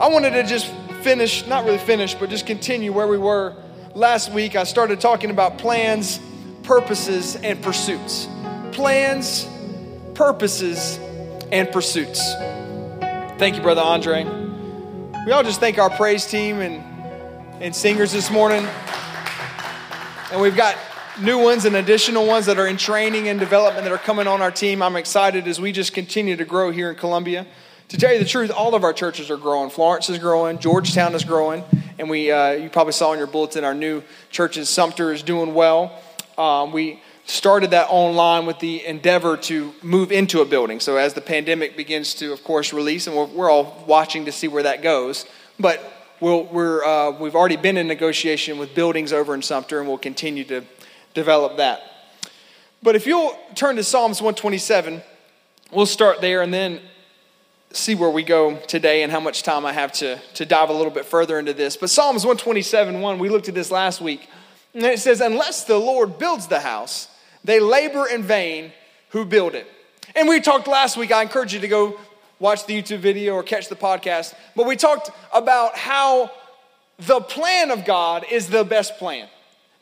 I wanted to just finish, not really finish, but just continue where we were last week. I started talking about plans, purposes, and pursuits. Plans, purposes, and pursuits. Thank you, Brother Andre. We all just thank our praise team and, and singers this morning. And we've got new ones and additional ones that are in training and development that are coming on our team. I'm excited as we just continue to grow here in Columbia. To tell you the truth, all of our churches are growing. Florence is growing, Georgetown is growing, and we uh, you probably saw in your bulletin our new church in Sumter is doing well. Um, we started that online with the endeavor to move into a building. So as the pandemic begins to, of course, release, and we're, we're all watching to see where that goes, but we'll, we're, uh, we've already been in negotiation with buildings over in Sumter, and we'll continue to develop that. But if you'll turn to Psalms 127, we'll start there and then see where we go today and how much time I have to, to dive a little bit further into this. But Psalms 127, 1, we looked at this last week. And it says, Unless the Lord builds the house, they labor in vain who build it. And we talked last week, I encourage you to go watch the YouTube video or catch the podcast, but we talked about how the plan of God is the best plan.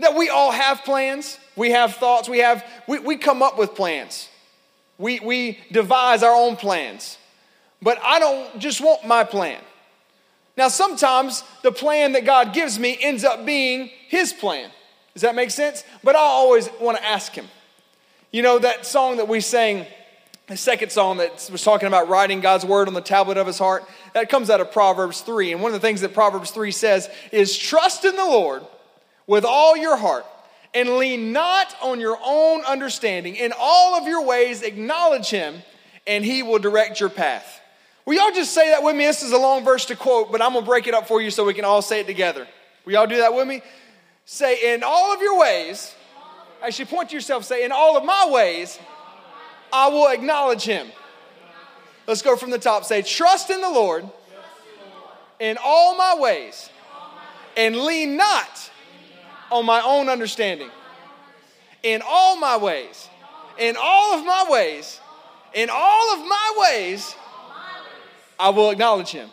That we all have plans, we have thoughts, we have we, we come up with plans. We we devise our own plans. But I don't just want my plan. Now sometimes the plan that God gives me ends up being his plan. Does that make sense? But I always want to ask him. You know, that song that we sang, the second song that was talking about writing God's word on the tablet of his heart, that comes out of Proverbs 3. And one of the things that Proverbs 3 says is trust in the Lord with all your heart and lean not on your own understanding. In all of your ways, acknowledge him, and he will direct your path. Will y'all just say that with me? This is a long verse to quote, but I'm gonna break it up for you so we can all say it together. Will y'all do that with me? Say, in all of your ways, actually point to yourself, say, in all of my ways, I will acknowledge him. Let's go from the top. Say, trust in the Lord in all my ways and lean not on my own understanding. In all my ways, in all of my ways, in all of my ways, I will acknowledge him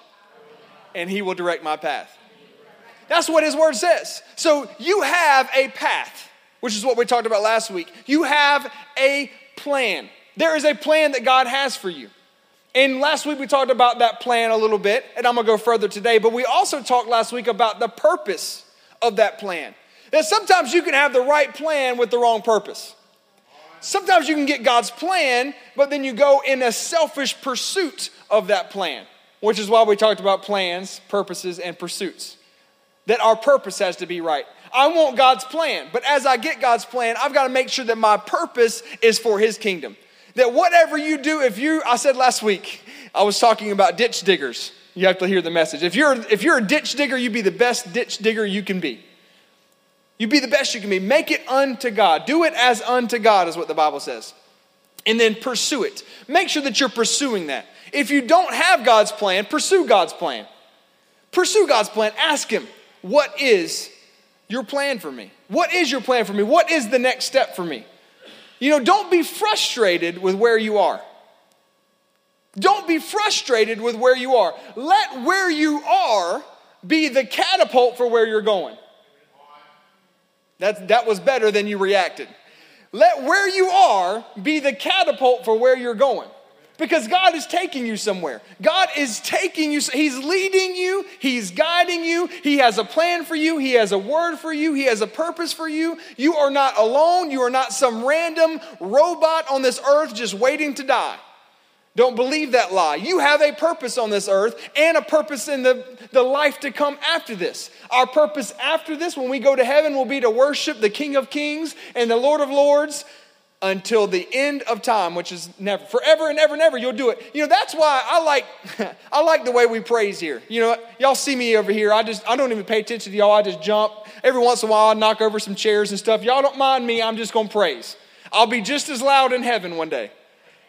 and he will direct my path. That's what his word says. So you have a path, which is what we talked about last week. You have a plan. There is a plan that God has for you. And last week we talked about that plan a little bit, and I'm gonna go further today, but we also talked last week about the purpose of that plan. That sometimes you can have the right plan with the wrong purpose. Sometimes you can get God's plan, but then you go in a selfish pursuit of that plan, which is why we talked about plans, purposes, and pursuits that our purpose has to be right. I want God's plan, but as I get God's plan, I've got to make sure that my purpose is for His kingdom. That whatever you do, if you, I said last week, I was talking about ditch diggers. You have to hear the message. If you're, if you're a ditch digger, you be the best ditch digger you can be. You be the best you can be. Make it unto God. Do it as unto God, is what the Bible says. And then pursue it. Make sure that you're pursuing that. If you don't have God's plan, pursue God's plan. Pursue God's plan. Ask Him, what is your plan for me? What is your plan for me? What is the next step for me? You know, don't be frustrated with where you are. Don't be frustrated with where you are. Let where you are be the catapult for where you're going. That, that was better than you reacted. Let where you are be the catapult for where you're going. Because God is taking you somewhere. God is taking you, He's leading you, He's guiding you, He has a plan for you, He has a word for you, He has a purpose for you. You are not alone, you are not some random robot on this earth just waiting to die. Don't believe that lie. You have a purpose on this earth and a purpose in the, the life to come after this. Our purpose after this, when we go to heaven, will be to worship the King of Kings and the Lord of Lords until the end of time, which is never, forever and ever and ever, you'll do it. You know, that's why I like, I like the way we praise here. You know, y'all see me over here. I just, I don't even pay attention to y'all. I just jump. Every once in a while, I knock over some chairs and stuff. Y'all don't mind me. I'm just going to praise. I'll be just as loud in heaven one day.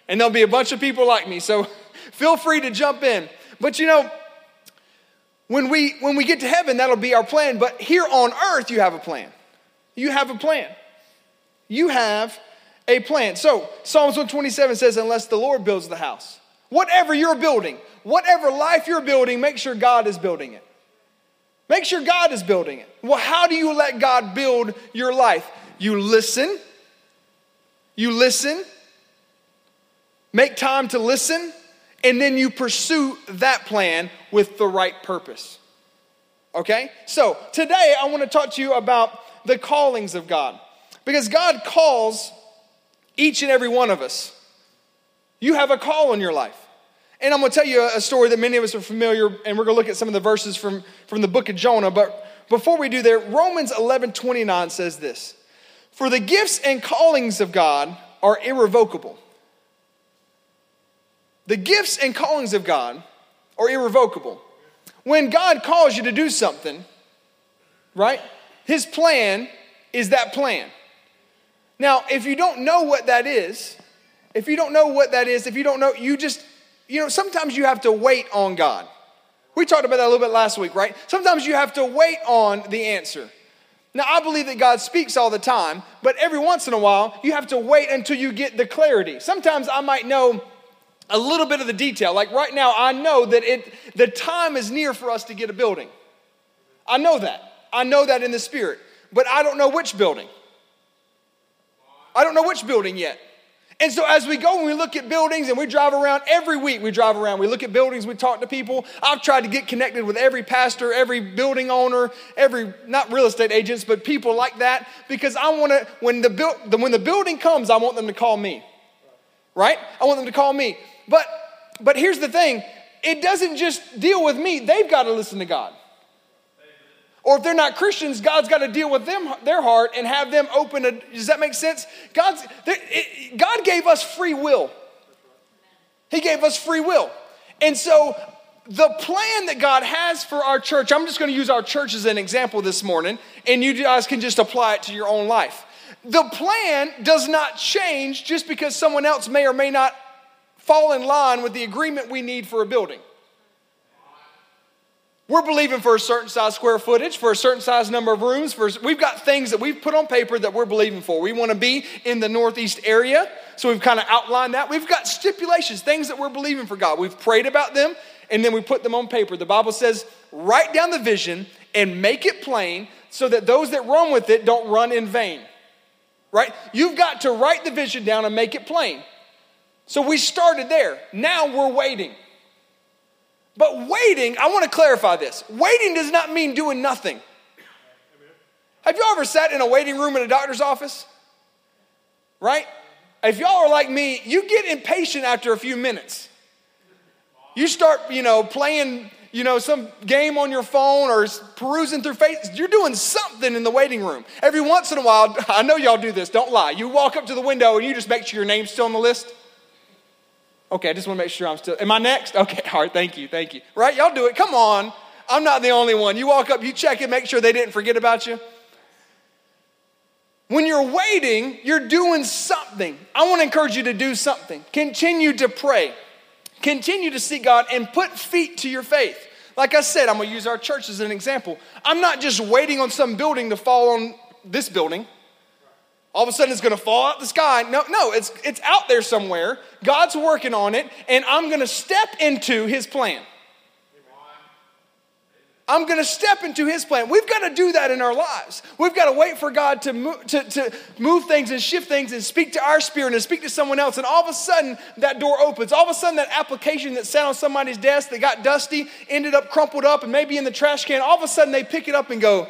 And there'll be a bunch of people like me. So feel free to jump in. But you know, when we, when we get to heaven, that'll be our plan. But here on earth, you have a plan. You have a plan. You have a plan. So, Psalms 127 says, Unless the Lord builds the house, Whatever you're building, whatever life you're building, make sure God is building it. Make sure God is building it. Well, how do you let God build your life? You listen. You listen. Make time to listen. And then you pursue that plan with the right purpose. Okay? So today I want to talk to you about the callings of God. Because God calls each and every one of us. You have a call in your life. And I'm going to tell you a story that many of us are familiar, and we're going to look at some of the verses from, from the book of Jonah. But before we do that, Romans 11 29 says this For the gifts and callings of God are irrevocable. The gifts and callings of God are irrevocable. When God calls you to do something, right, His plan is that plan. Now, if you don't know what that is, if you don't know what that is, if you don't know, you just you know, sometimes you have to wait on God. We talked about that a little bit last week, right? Sometimes you have to wait on the answer. Now, I believe that God speaks all the time, but every once in a while, you have to wait until you get the clarity. Sometimes I might know a little bit of the detail. Like right now, I know that it, the time is near for us to get a building. I know that. I know that in the spirit, but I don't know which building. I don't know which building yet. And so, as we go and we look at buildings and we drive around every week, we drive around, we look at buildings, we talk to people. I've tried to get connected with every pastor, every building owner, every, not real estate agents, but people like that because I want to, when the, when the building comes, I want them to call me. Right? I want them to call me. But, but here's the thing it doesn't just deal with me, they've got to listen to God. Or if they're not Christians, God's got to deal with them, their heart, and have them open. A, does that make sense? God's, it, God gave us free will. He gave us free will. And so the plan that God has for our church, I'm just going to use our church as an example this morning, and you guys can just apply it to your own life. The plan does not change just because someone else may or may not fall in line with the agreement we need for a building. We're believing for a certain size square footage, for a certain size number of rooms. For, we've got things that we've put on paper that we're believing for. We want to be in the Northeast area, so we've kind of outlined that. We've got stipulations, things that we're believing for God. We've prayed about them, and then we put them on paper. The Bible says, write down the vision and make it plain so that those that run with it don't run in vain. Right? You've got to write the vision down and make it plain. So we started there. Now we're waiting. But waiting, I want to clarify this. Waiting does not mean doing nothing. Have y'all ever sat in a waiting room in a doctor's office? Right? If y'all are like me, you get impatient after a few minutes. You start, you know, playing, you know, some game on your phone or perusing through Facebook. You're doing something in the waiting room. Every once in a while, I know y'all do this, don't lie. You walk up to the window and you just make sure your name's still on the list. Okay, I just want to make sure I'm still. Am I next? Okay, all right, thank you, thank you. Right, y'all do it. Come on. I'm not the only one. You walk up, you check it, make sure they didn't forget about you. When you're waiting, you're doing something. I want to encourage you to do something. Continue to pray, continue to seek God, and put feet to your faith. Like I said, I'm going to use our church as an example. I'm not just waiting on some building to fall on this building all of a sudden it's going to fall out the sky. No, no, it's, it's out there somewhere. God's working on it, and I'm going to step into his plan. I'm going to step into his plan. We've got to do that in our lives. We've got to wait for God to move, to, to move things and shift things and speak to our spirit and speak to someone else. And all of a sudden, that door opens. All of a sudden, that application that sat on somebody's desk that got dusty ended up crumpled up and maybe in the trash can. All of a sudden, they pick it up and go,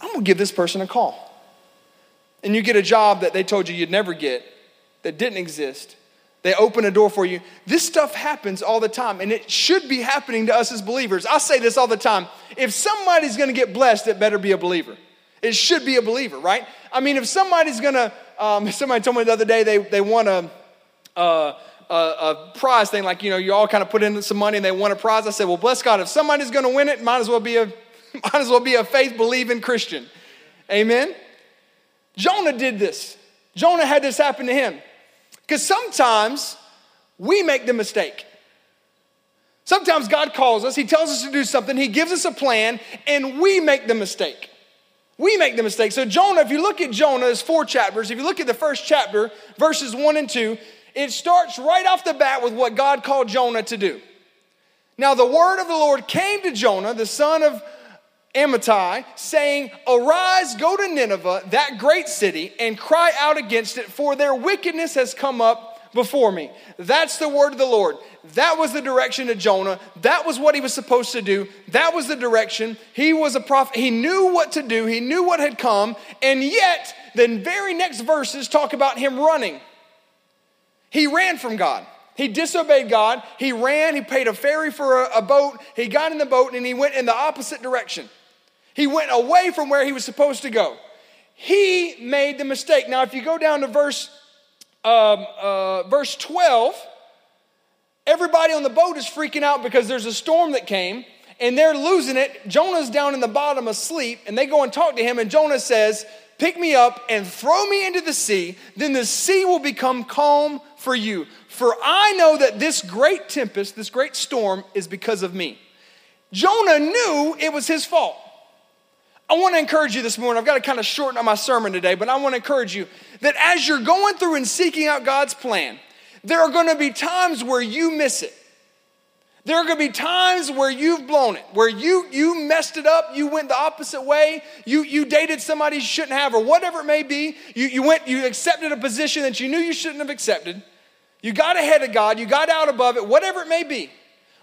I'm to give this person a call. And you get a job that they told you you'd never get, that didn't exist. They open a door for you. This stuff happens all the time, and it should be happening to us as believers. I say this all the time. If somebody's gonna get blessed, it better be a believer. It should be a believer, right? I mean, if somebody's gonna, um, somebody told me the other day they, they won a, a, a, prize thing, like, you know, you all kind of put in some money and they won a prize. I said, well, bless God, if somebody's gonna win it, might as well be a, might as well be a faith believing Christian. Amen? Jonah did this. Jonah had this happen to him. Because sometimes we make the mistake. Sometimes God calls us, He tells us to do something, He gives us a plan, and we make the mistake. We make the mistake. So, Jonah, if you look at Jonah, four chapters. If you look at the first chapter, verses one and two, It starts right off the bat with what God called Jonah to do. Now, the word of the Lord came to Jonah, the son of Amittai, saying, Arise, go to Nineveh, that great city, and cry out against it, for their wickedness has come up before me. That's the word of the Lord. That was the direction of Jonah. That was what he was supposed to do. That was the direction. He was a prophet. He knew what to do, he knew what had come, and yet the very next verses talk about him running. He ran from God. He disobeyed God. He ran. He paid a ferry for a, a, boat. He got in the boat and he went in the opposite direction. He went away from where he was supposed to go. He made the mistake. Now, if you go down to verse, um, uh, verse 12, everybody on the boat is freaking out because there's a storm that came and they're losing it. Jonah's down in the bottom asleep and they go and talk to him, and Jonah says, Pick me up and throw me into the sea, then the sea will become calm for you. For I know that this great tempest, this great storm, is because of me. Jonah knew it was his fault. I want to encourage you this morning. I've got to kind of shorten up my sermon today, but I want to encourage you that as you're going through and seeking out God's plan, there are going to be times where you miss it. There are going to be times where you've blown it, where you you messed it up, you went the opposite way, you you dated somebody you shouldn't have, or whatever it may be. You you went, you accepted a position that you knew you shouldn't have accepted. You got ahead of God, you got out above it, whatever it may be.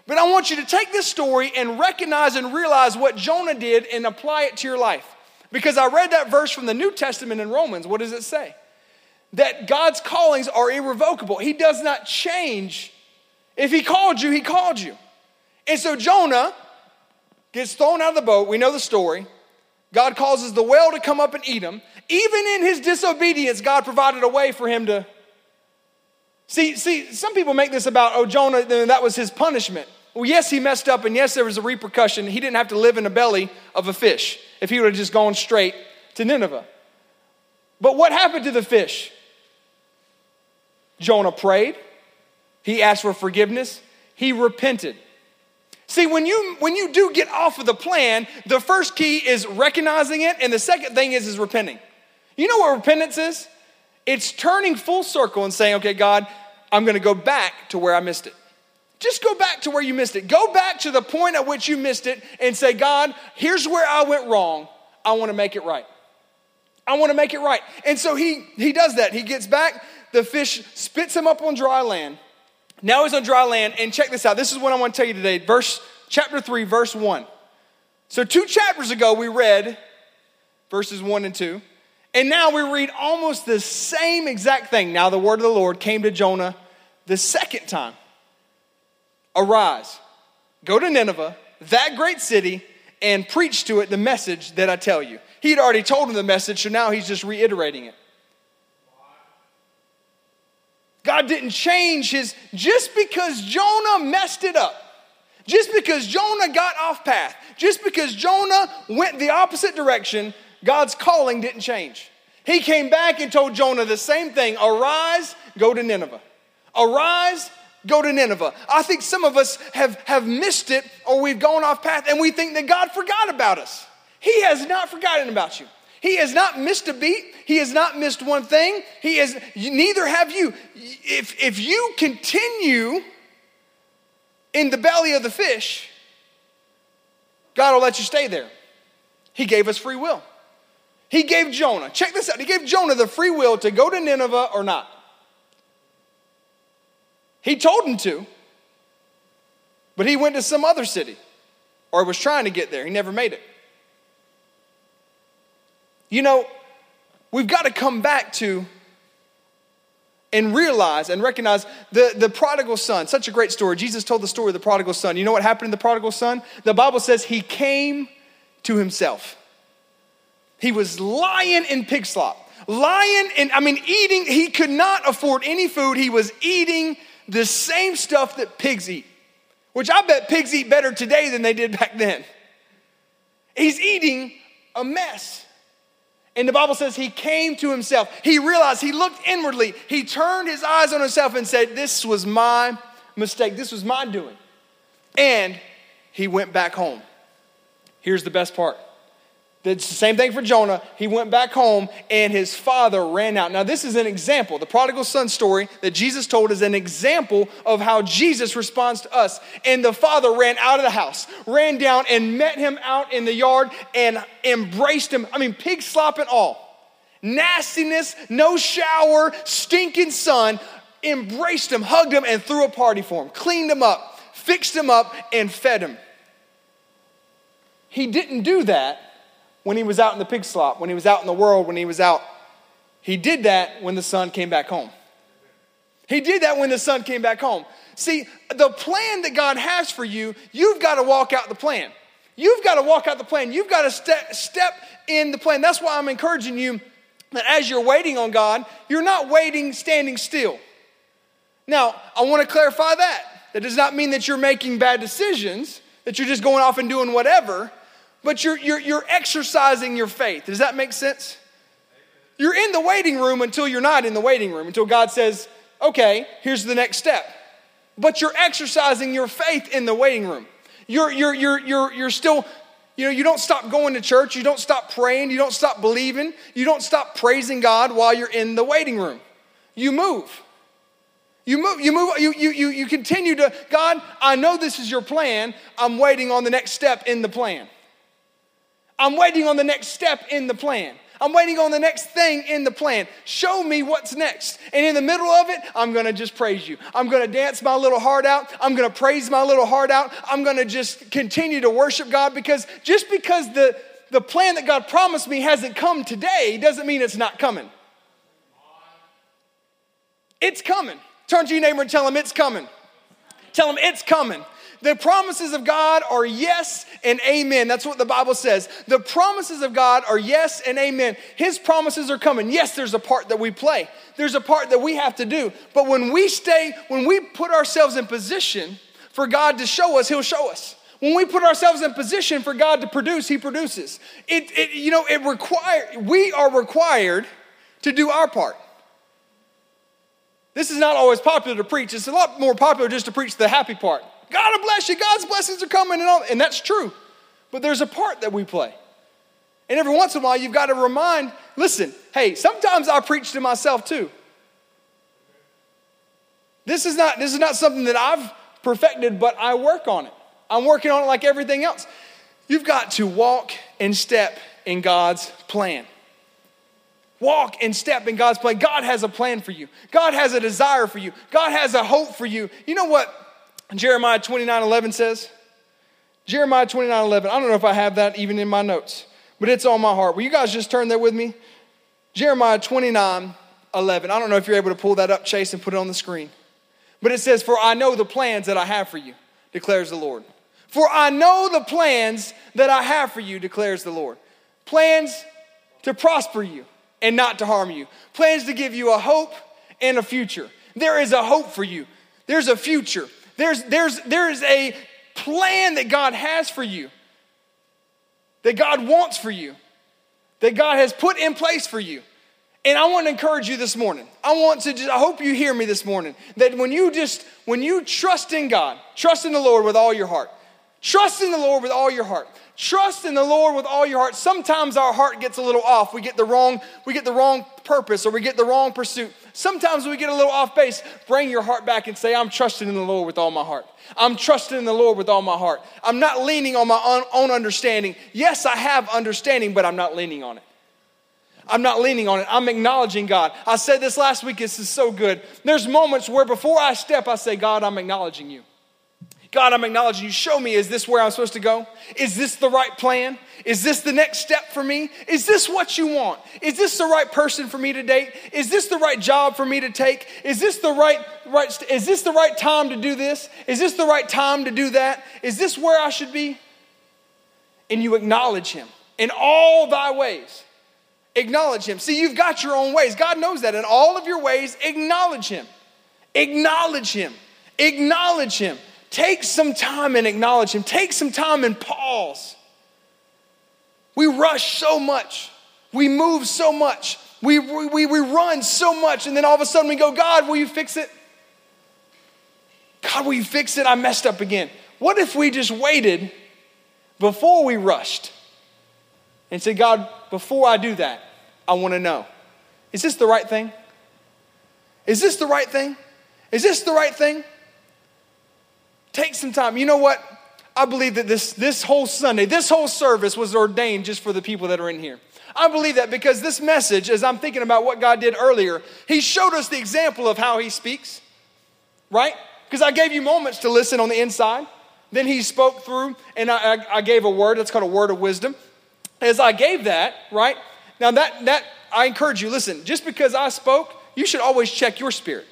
But I want you to take this story and recognize and realize what Jonah did and apply it to your life. Because I read that verse from the New Testament in Romans. What does it say? That God's callings are irrevocable. He does not change. If He called you, He called you. And so Jonah gets thrown out of the boat. We know the story. God causes the whale to come up and eat him. Even in his disobedience, God provided a way for him to. See, see, some people make this about, oh, Jonah, that was his punishment. Well, yes, he messed up, and yes, there was a repercussion. He didn't have to live in the belly of a fish if he would have just gone straight to Nineveh. But what happened to the fish? Jonah prayed, he asked for forgiveness, he repented. See, when you when you do get off of the plan, the first key is recognizing it, and the second thing is is repenting. You know what repentance is? It's turning full circle and saying, okay, God, I'm gonna go back to where I missed it. Just go back to where you missed it. Go back to the point at which you missed it and say, God, here's where I went wrong. I want to make it right. I want to make it right. And so he he does that. He gets back, the fish spits him up on dry land. Now he's on dry land, and check this out. This is what I want to tell you today. Verse chapter 3, verse 1. So two chapters ago we read verses 1 and 2. And now we read almost the same exact thing. Now the word of the Lord came to Jonah the second time. Arise, go to Nineveh, that great city, and preach to it the message that I tell you. He had already told him the message, so now he's just reiterating it. God didn't change his, just because Jonah messed it up, just because Jonah got off path, just because Jonah went the opposite direction, God's calling didn't change. He came back and told Jonah the same thing Arise, go to Nineveh. Arise, go to Nineveh. I think some of us have, have missed it or we've gone off path and we think that God forgot about us. He has not forgotten about you. He has not missed a beat. He has not missed one thing. He has neither have you. If, if you continue in the belly of the fish, God will let you stay there. He gave us free will. He gave Jonah, check this out, he gave Jonah the free will to go to Nineveh or not. He told him to, but he went to some other city or was trying to get there. He never made it. You know, we've got to come back to and realize and recognize the, the prodigal son. Such a great story. Jesus told the story of the prodigal son. You know what happened to the prodigal son? The Bible says he came to himself. He was lying in pig slop, lying and I mean, eating. He could not afford any food. He was eating the same stuff that pigs eat, which I bet pigs eat better today than they did back then. He's eating a mess. And the Bible says he came to himself. He realized, he looked inwardly. He turned his eyes on himself and said, This was my mistake. This was my doing. And he went back home. Here's the best part It's the same thing for Jonah. He went back home and his father ran out. Now, this is an example. The prodigal son story that Jesus told is an example of how Jesus responds to us. And the father ran out of the house, ran down and met him out in the yard and embraced him. I mean, pig slop and all. Nastiness, no shower, stinking son, embraced him, hugged him, and threw a party for him, cleaned him up, fixed him up, and fed him. He didn't do that when he was out in the pig slop, when he was out in the world, when he was out. He did that when the son came back home. He did that when the son came back home. See, the plan that God has for you, you've got to walk out the plan. You've got to walk out the plan. You've got to step, step in the plan. That's why I'm encouraging you that as you're waiting on God, you're not waiting standing still. Now, I want to clarify that. That does not mean that you're making bad decisions, that you're just going off and doing whatever but you're, you're, you're exercising your faith. Does that make sense? You're in the waiting room until you're not in the waiting room, until God says, okay, here's the next step. But you're exercising your faith in the waiting room. You're, you're, you're, you're, you're still, you know, you don't stop going to church, you don't stop praying, you don't stop believing, you don't stop praising God while you're in the waiting room. You move. You move, you move, you, you, you, you continue to, God, I know this is your plan. I'm waiting on the next step in the plan. I'm waiting on the next step in the plan. I'm waiting on the next thing in the plan. Show me what's next. And in the middle of it, I'm gonna just praise you. I'm gonna dance my little heart out. I'm gonna praise my little heart out. I'm gonna just continue to worship God because just because the, the plan that God promised me hasn't come today doesn't mean it's not coming. It's coming. Turn to your neighbor and tell him it's coming. Tell him it's coming. The promises of God are yes and amen. That's what the Bible says. The promises of God are yes and amen. His promises are coming. Yes, there's a part that we play, there's a part that we have to do. But when we stay, when we put ourselves in position for God to show us, He'll show us. When we put ourselves in position for God to produce, He produces. It, it you know, it require we are required to do our part. This is not always popular to preach. It's a lot more popular just to preach the happy part. God will bless you. God's blessings are coming and all. And that's true. But there's a part that we play. And every once in a while, you've got to remind listen, hey, sometimes I preach to myself too. This is not, this is not something that I've perfected, but I work on it. I'm working on it like everything else. You've got to walk and step in God's plan. Walk and step in God's plan. God has a plan for you. God has a desire for you. God has a hope for you. You know what? Jeremiah 29 11 says, Jeremiah 29 11. I don't know if I have that even in my notes, but it's on my heart. Will you guys just turn there with me? Jeremiah 29 11. I don't know if you're able to pull that up, Chase, and put it on the screen. But it says, For I know the plans that I have for you, declares the Lord. For I know the plans that I have for you, declares the Lord. Plans to prosper you and not to harm you, plans to give you a hope and a future. There is a hope for you, there's a future. There's, there's, there's a plan that God has for you, that God wants for you, that God has put in place for you. And I want to encourage you this morning. I want to just, I hope you hear me this morning that when you just, when you trust in God, trust in the Lord with all your heart, trust in the Lord with all your heart, Trust in the Lord with all your heart. Sometimes our heart gets a little off. We get the wrong, we get the wrong purpose or we get the wrong pursuit. Sometimes we get a little off base. Bring your heart back and say, I'm trusting in the Lord with all my heart. I'm trusting in the Lord with all my heart. I'm not leaning on my own understanding. Yes, I have understanding, but I'm not leaning on it. I'm not leaning on it. I'm acknowledging God. I said this last week. This is so good. There's moments where before I step, I say, God, I'm acknowledging you. God, I'm acknowledging you. Show me, is this where I'm supposed to go? Is this the right plan? Is this the next step for me? Is this what you want? Is this the right person for me to date? Is this the right job for me to take? Is this the right, right is this the right time to do this? Is this the right time to do that? Is this where I should be? And you acknowledge him in all thy ways. Acknowledge him. See, you've got your own ways. God knows that. In all of your ways, acknowledge him. Acknowledge him. Acknowledge him. Take some time and acknowledge Him. Take some time and pause. We rush so much, we move so much, we, we, we run so much, and then all of a sudden we go, God, will you fix it? God, will you fix it? I messed up again. What if we just waited before we rushed? and said, God, before I do that, I want to know is this the right thing? Is this the right thing? Is this the right thing? Take some time. You know what? I believe that this, this whole Sunday, this whole service was ordained just for the people that are in here. I believe that because this message, as I'm thinking about what God did earlier, He showed us the example of how He speaks, right? Because I gave you moments to listen on the inside. Then He spoke through, and I, I, I gave a word that's called a word of wisdom. As I gave that, right? Now, that, that I encourage you, listen, just because I spoke, you should always check your spirit.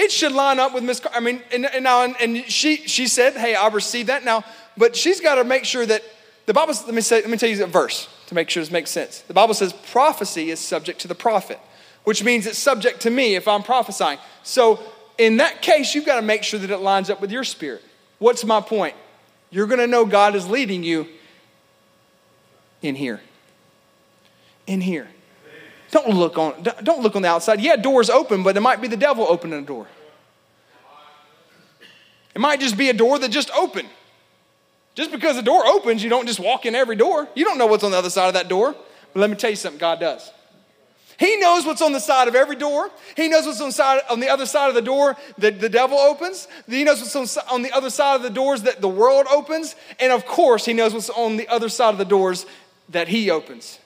It should line up with Miss. Car- I mean, and, and now, and, and, she she said, "Hey, I received that." Now, but she's got to make sure that the Bible. Let me say. Let me tell you a verse to make sure this makes sense. The Bible says prophecy is subject to the prophet, which means it's subject to me if I'm prophesying. So in that case, you've got to make sure that it lines up with your spirit. What's my point? You're going to know God is leading you in here. In here. Don't look on, don't look on the outside. Yeah, doors open, but it might be the devil opening a door. It might just be a door that just opened. Just because a door opens, you don't just walk in every door. You don't know what's on the other side of that door. But let me tell you something God does. He knows what's on the side of every door. He knows what's on, side, on the other side of the door that the devil opens. He knows what's on, on the other side of the doors that the world opens. And of course, he knows what's on the other side of the doors that he opens.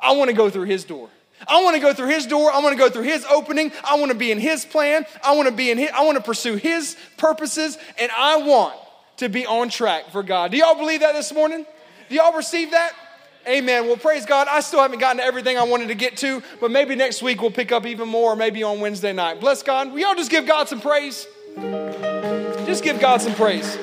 I want to go through his door. I want to go through his door. I want to go through his opening. I want to be in his plan. I want to be in his, I want to pursue his purposes and I want to be on track for God. Do y'all believe that this morning? Do y'all receive that? Amen. Well, praise God. I still haven't gotten to everything I wanted to get to, but maybe next week we'll pick up even more, maybe on Wednesday night. Bless God. We all just give God some praise? Just give God some praise.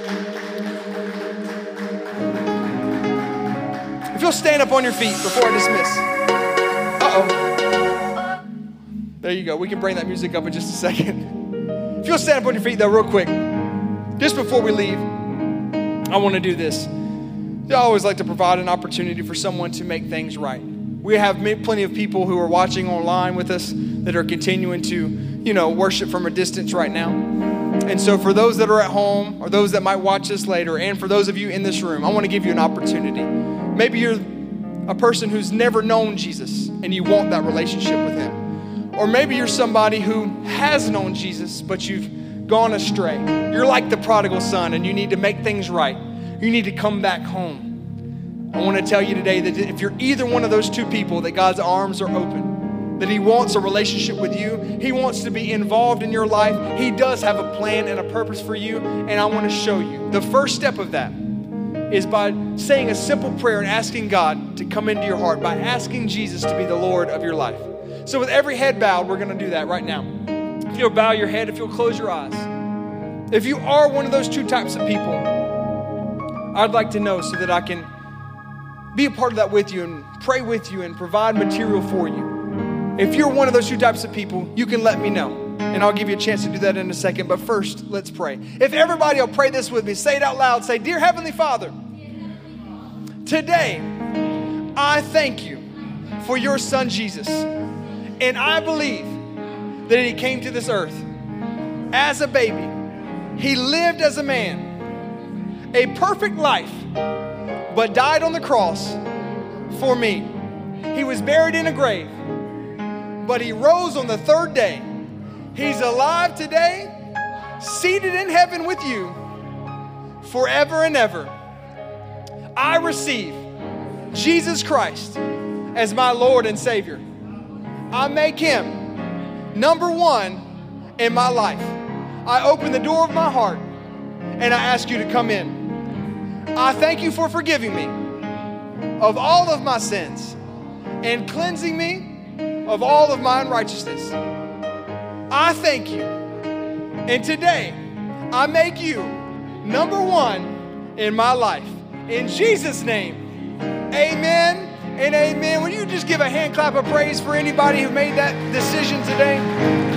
If you'll stand up on your feet before I dismiss. Uh oh. There you go. We can bring that music up in just a second. If you'll stand up on your feet, though, real quick, just before we leave, I want to do this. I always like to provide an opportunity for someone to make things right. We have plenty of people who are watching online with us that are continuing to, you know, worship from a distance right now. And so, for those that are at home or those that might watch this later, and for those of you in this room, I want to give you an opportunity. Maybe you're a person who's never known Jesus and you want that relationship with Him. Or maybe you're somebody who has known Jesus, but you've gone astray. You're like the prodigal son and you need to make things right. You need to come back home. I want to tell you today that if you're either one of those two people, that God's arms are open, that He wants a relationship with you, He wants to be involved in your life. He does have a plan and a purpose for you, and I want to show you. The first step of that is by saying a simple prayer and asking God to come into your heart, by asking Jesus to be the Lord of your life. So, with every head bowed, we're going to do that right now. If you'll bow your head, if you'll close your eyes. If you are one of those two types of people, I'd like to know so that I can be a part of that with you and pray with you and provide material for you. If you're one of those two types of people, you can let me know. And I'll give you a chance to do that in a second. But first, let's pray. If everybody will pray this with me, say it out loud. Say, Dear Heavenly Father, today I thank you for your son Jesus. And I believe that he came to this earth as a baby. He lived as a man, a perfect life, but died on the cross for me. He was buried in a grave, but he rose on the third day He's alive today, seated in heaven with you forever and ever. I receive Jesus Christ as my Lord and Savior. I make him number one in my life. I open the door of my heart and I ask you to come in. I thank you for forgiving me of all of my sins and cleansing me of all of my unrighteousness. I thank you. And today, I make you number one in my life. In Jesus' name, amen and amen. Will you just give a hand clap of praise for anybody who made that decision today?